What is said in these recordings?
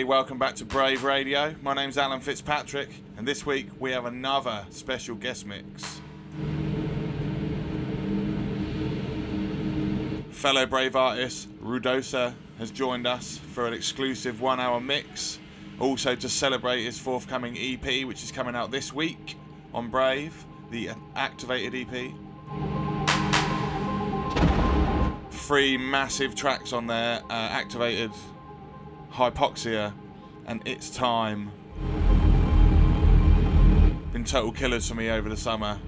everybody. Welcome back to Brave Radio. My name's Alan Fitzpatrick, and this week we have another special guest mix. Fellow Brave artist Rudosa has joined us for an exclusive one hour mix, also to celebrate his forthcoming EP, which is coming out this week on Brave, the Activated EP. Three massive tracks on there, uh, Activated, Hypoxia, and It's Time. Been total killers for me over the summer.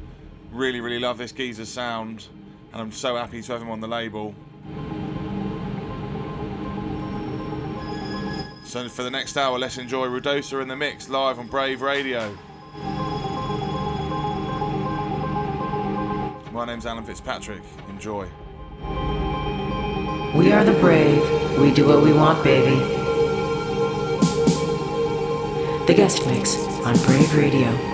Really, really love this geezer's sound, and I'm so happy to have him on the label. So for the next hour, let's enjoy Rudosa in the mix live on Brave Radio. My name's Alan Fitzpatrick. Enjoy. We are the brave. We do what we want, baby. The guest mix on Brave Radio.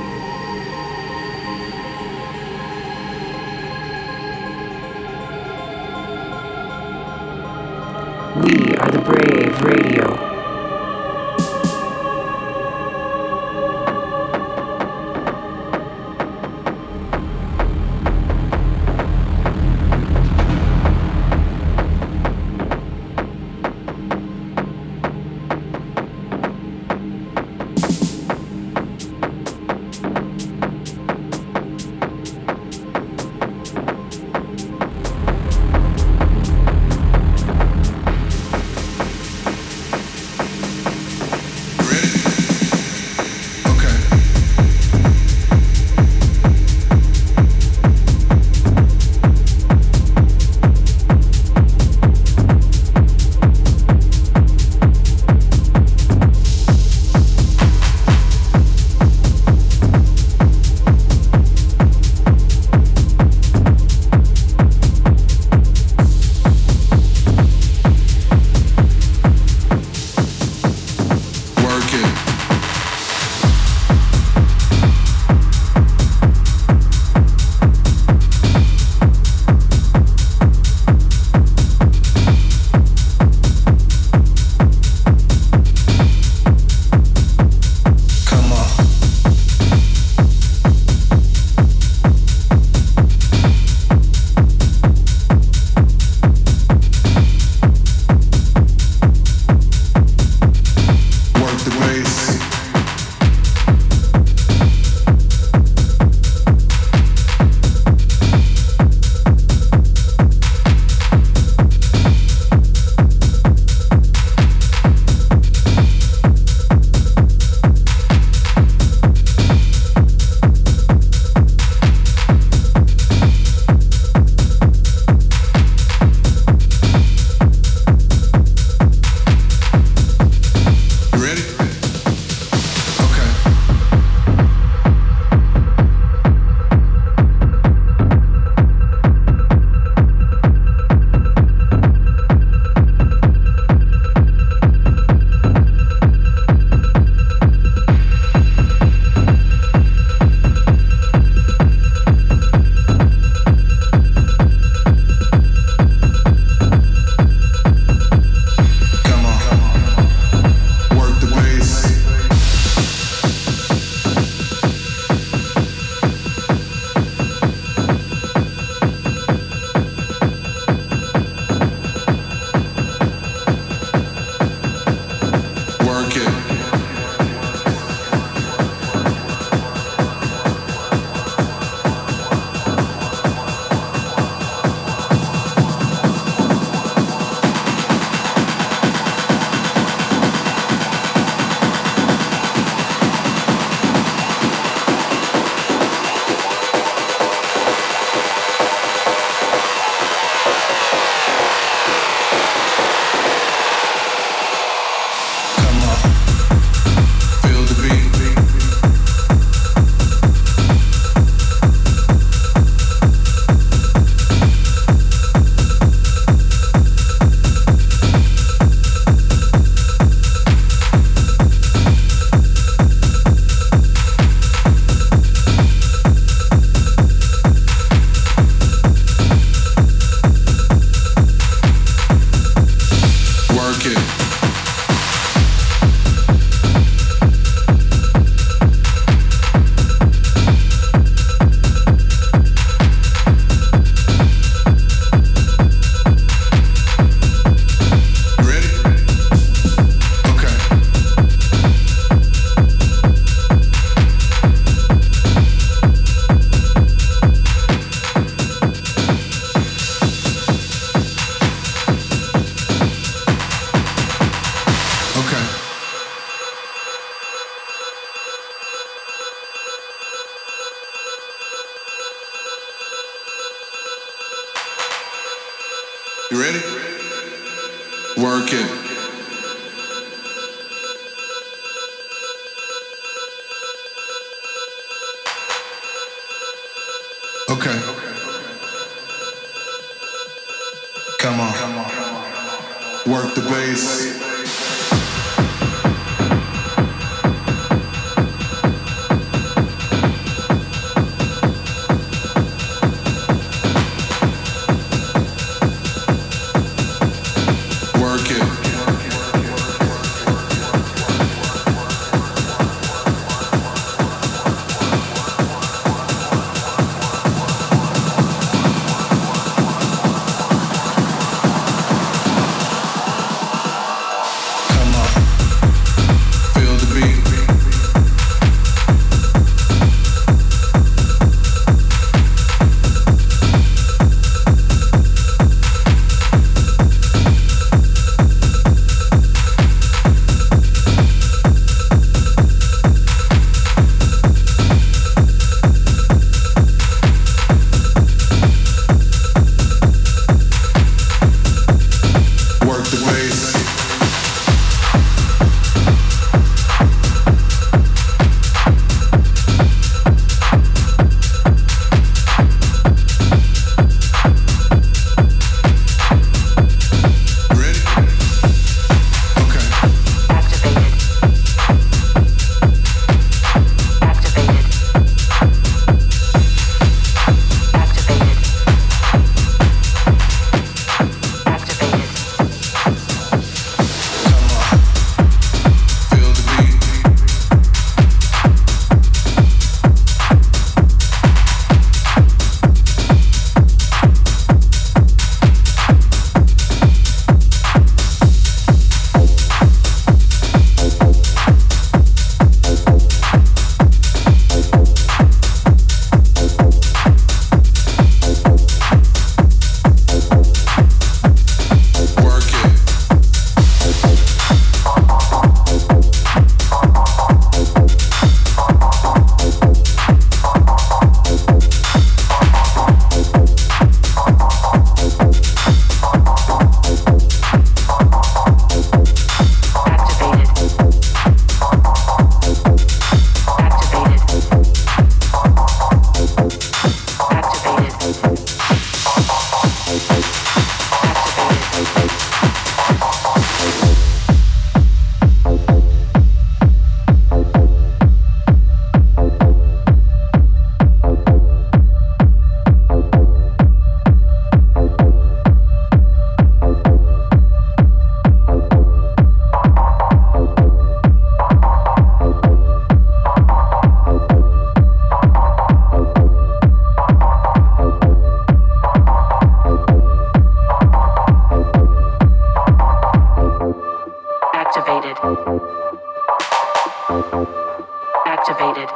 Activated.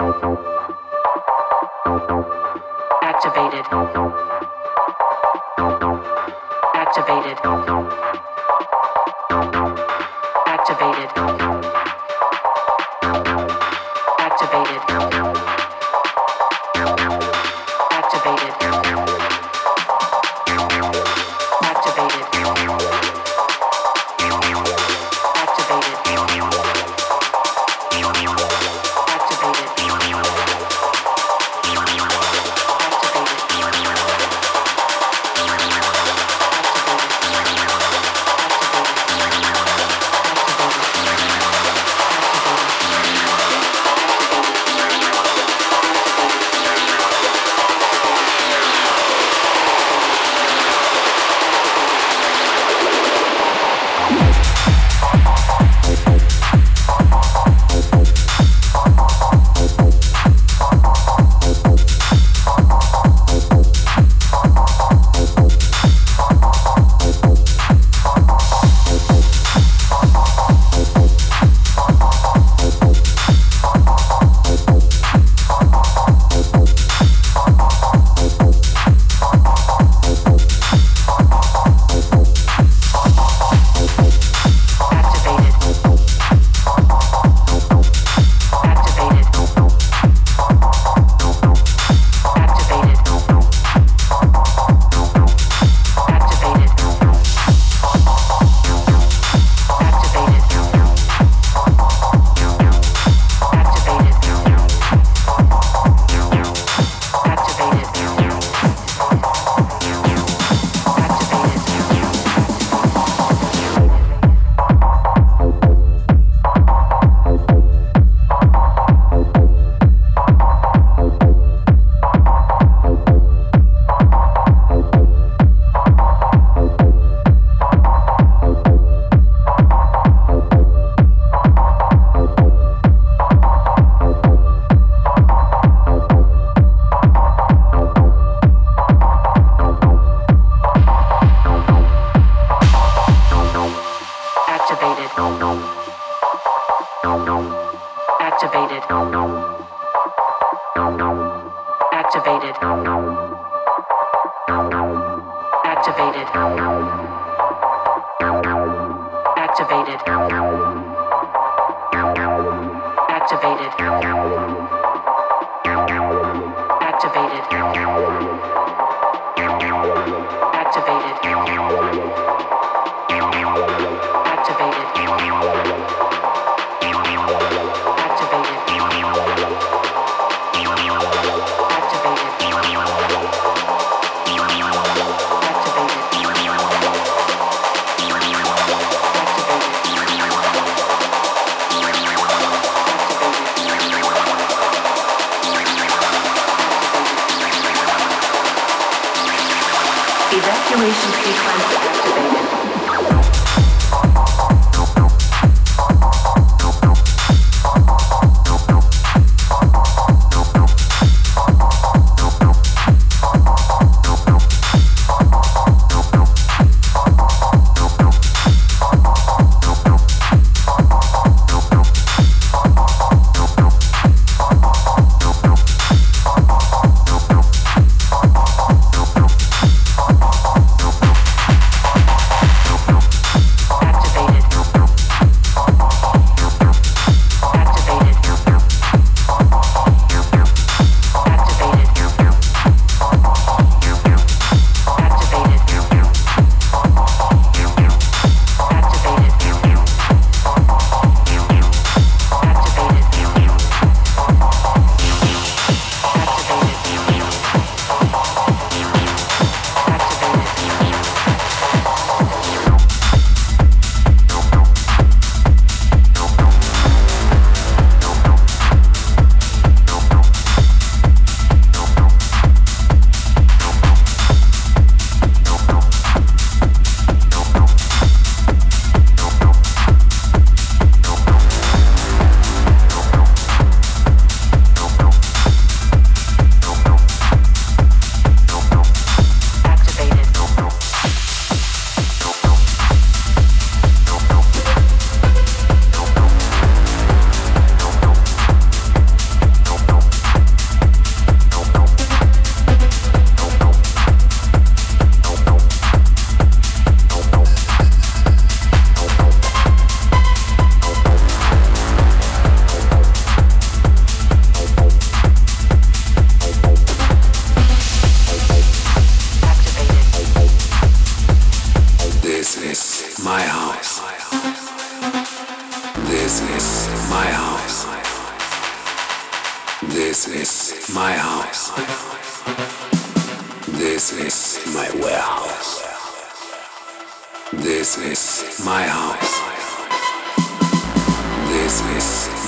Activated. Activated.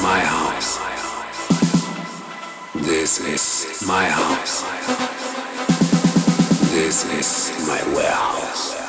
my house. This is my house. This is my warehouse.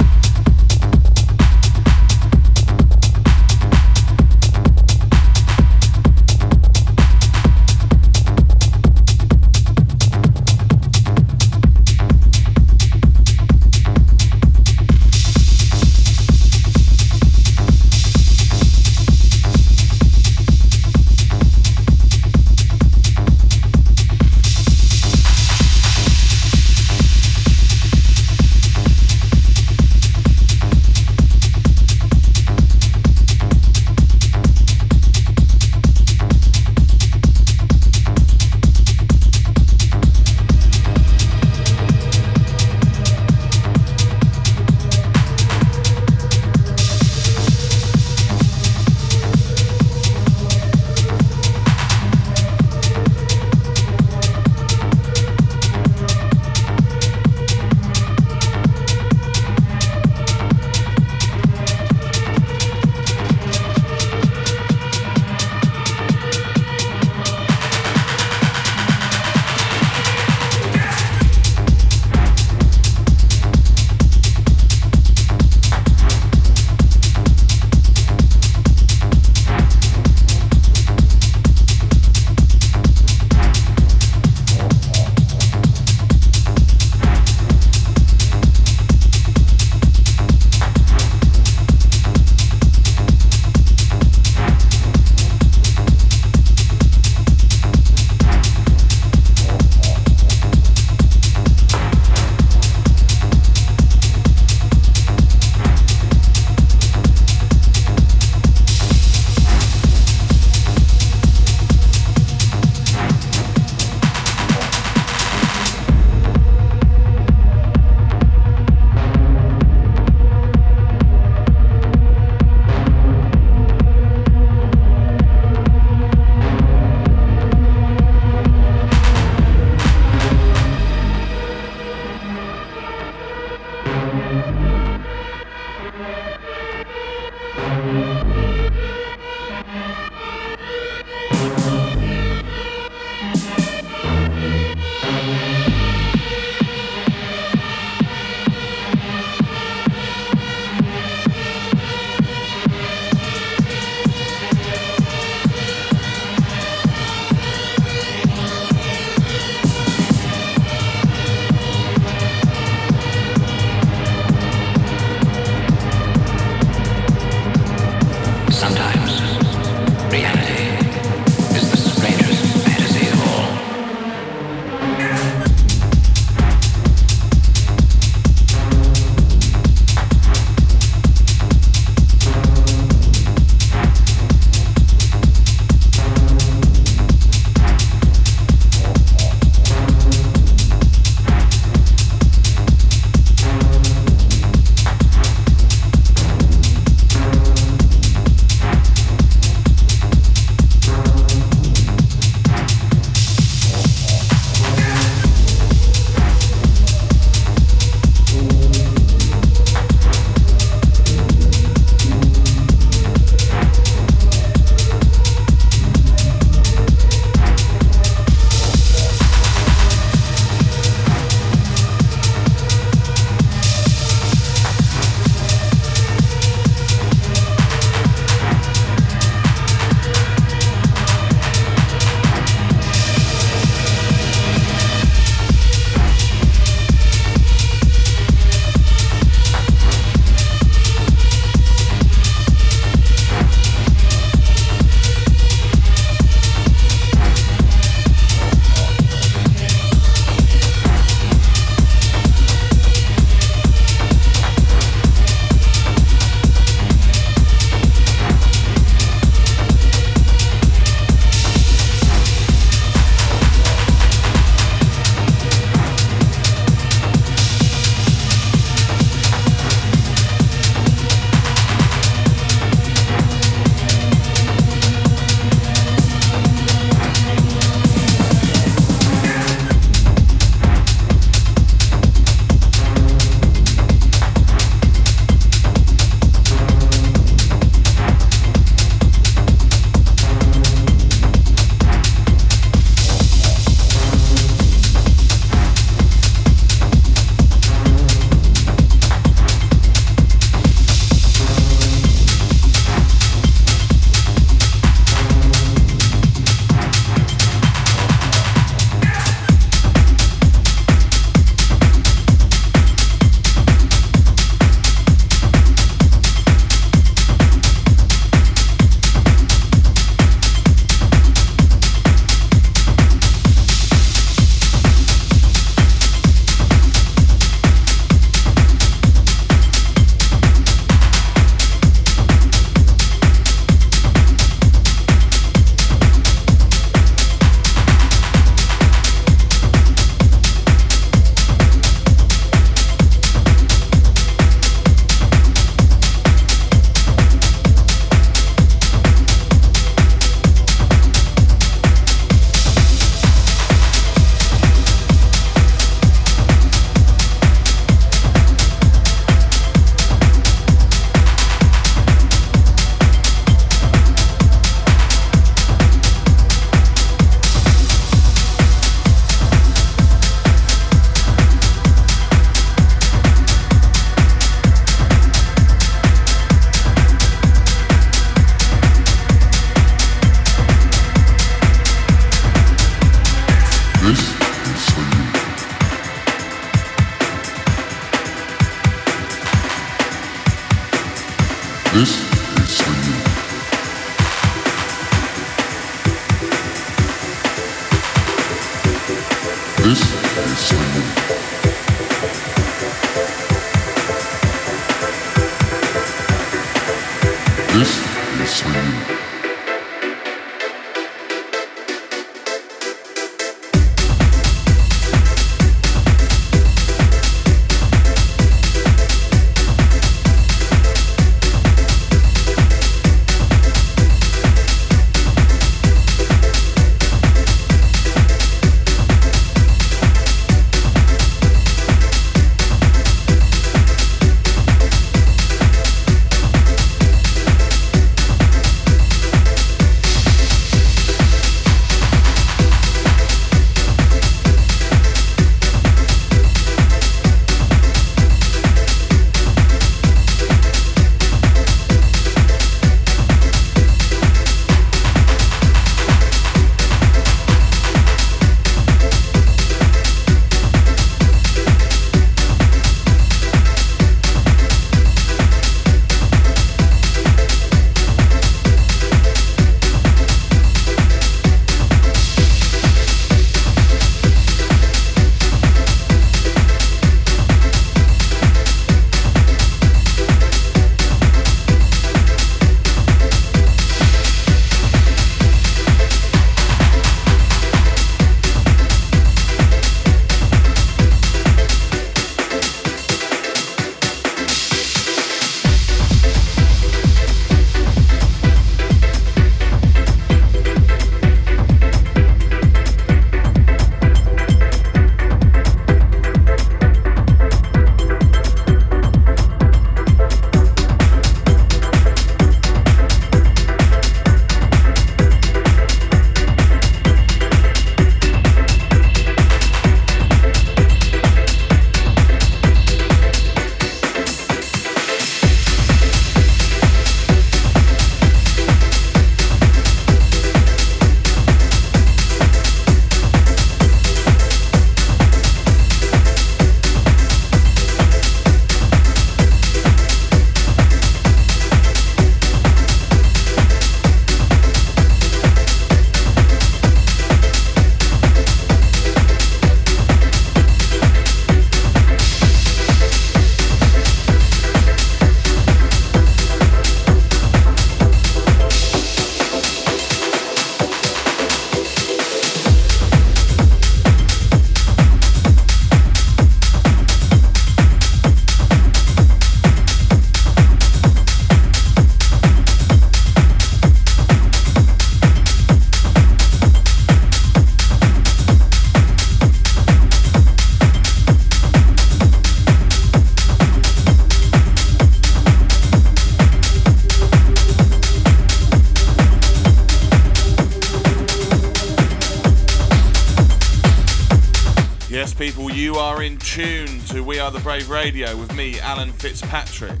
Radio with me, Alan Fitzpatrick.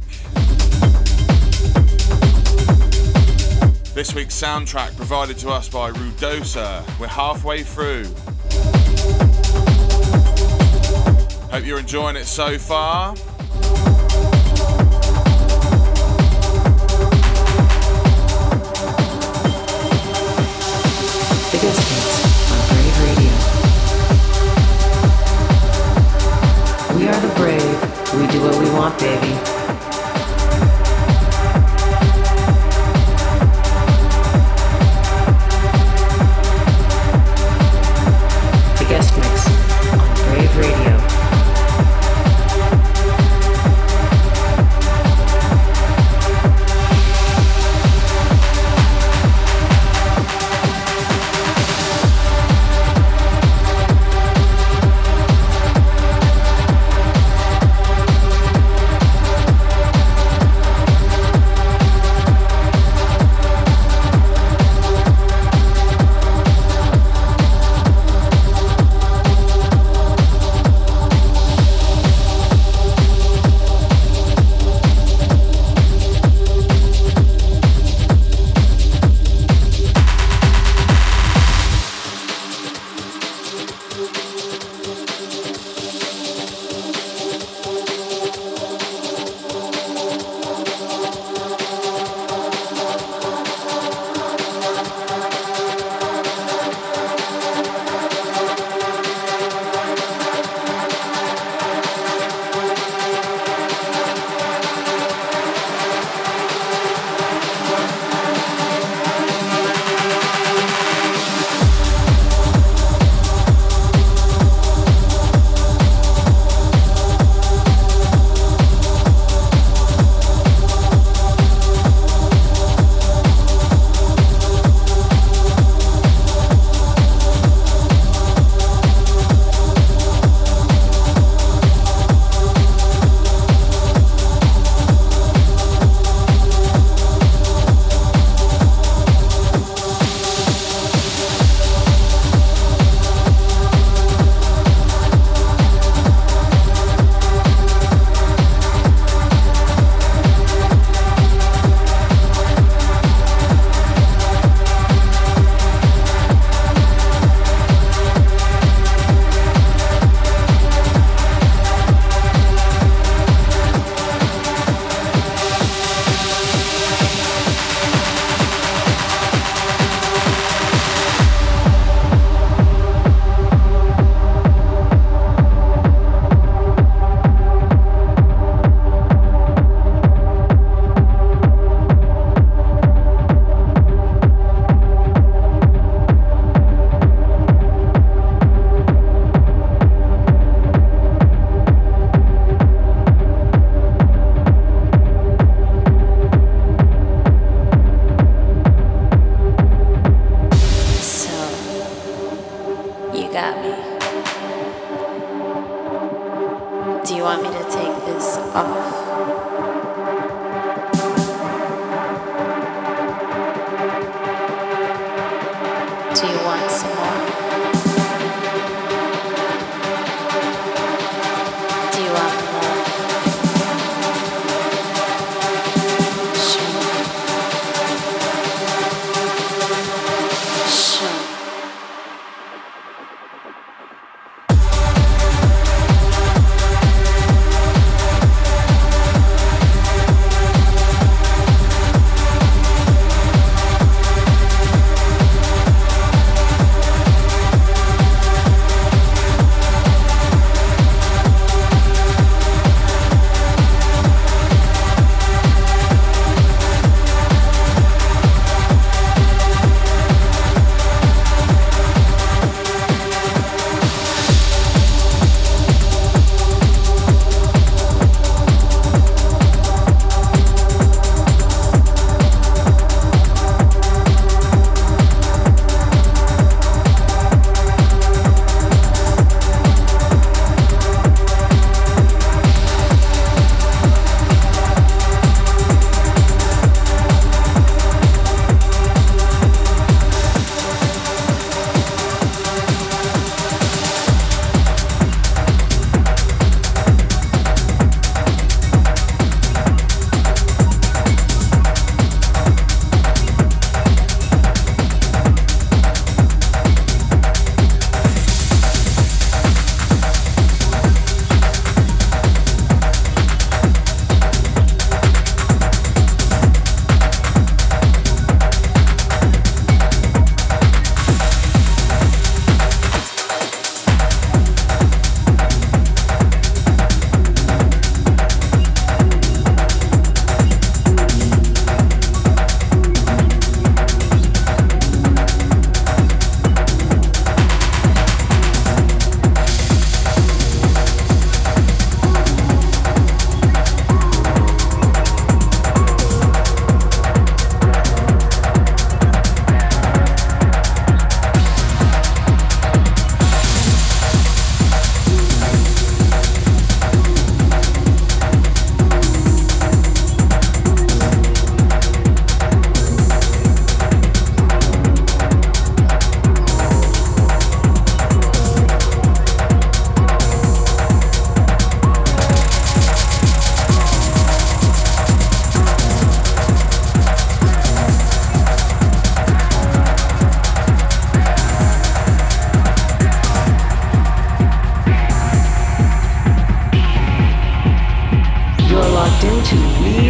This week's soundtrack provided to us by Rudosa. We're halfway through. Hope you're enjoying it so far.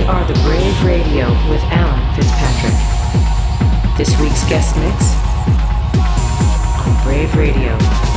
We are the Brave Radio with Alan Fitzpatrick. This week's guest mix on Brave Radio.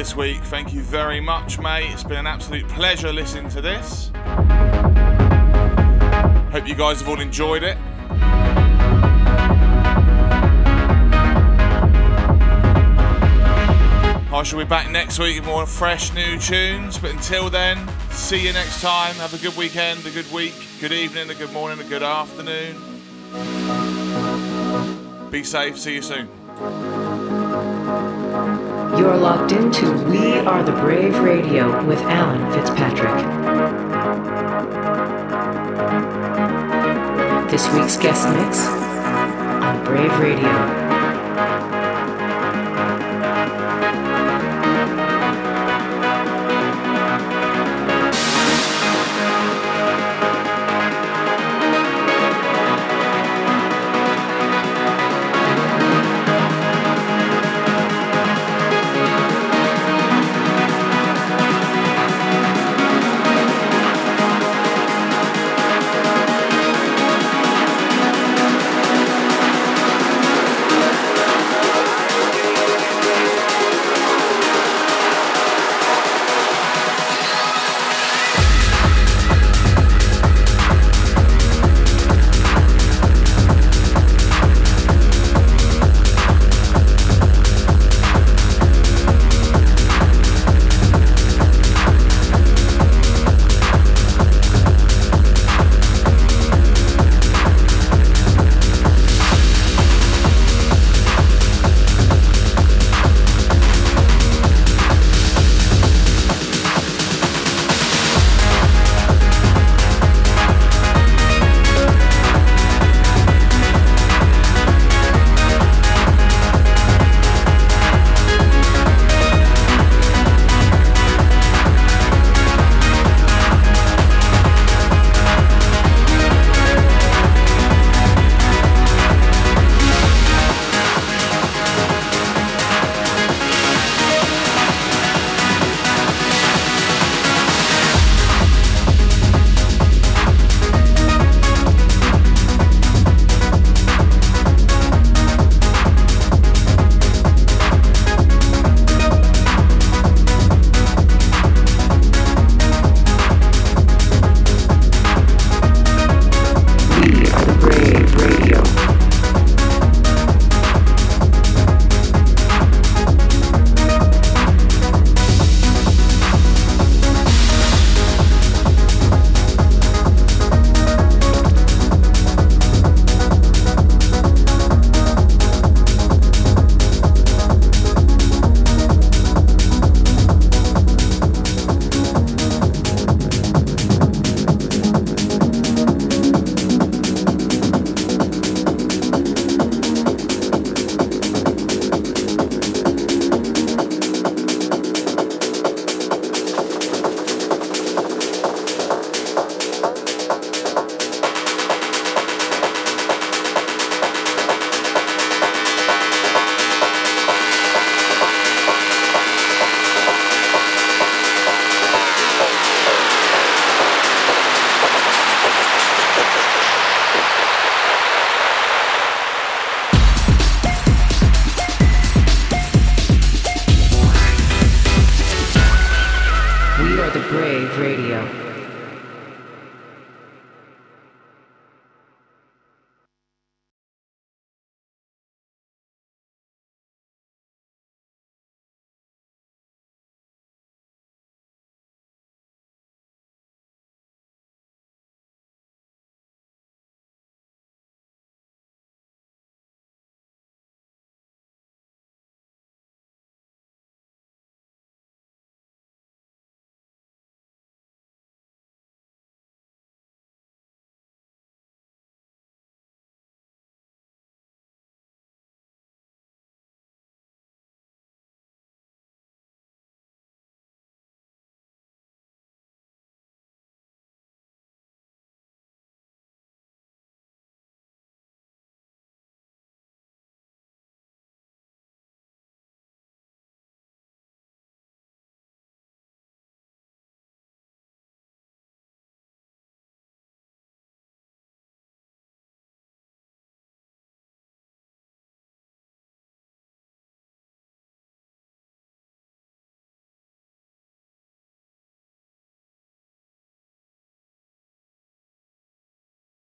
This week. Thank you very much, mate. It's been an absolute pleasure listening to this. Hope you guys have all enjoyed it. I shall be back next week with more fresh new tunes. But until then, see you next time. Have a good weekend, a good week, good evening, a good morning, a good afternoon. Be safe. See you soon. You're locked into We Are the Brave Radio with Alan Fitzpatrick. This week's guest mix on Brave Radio.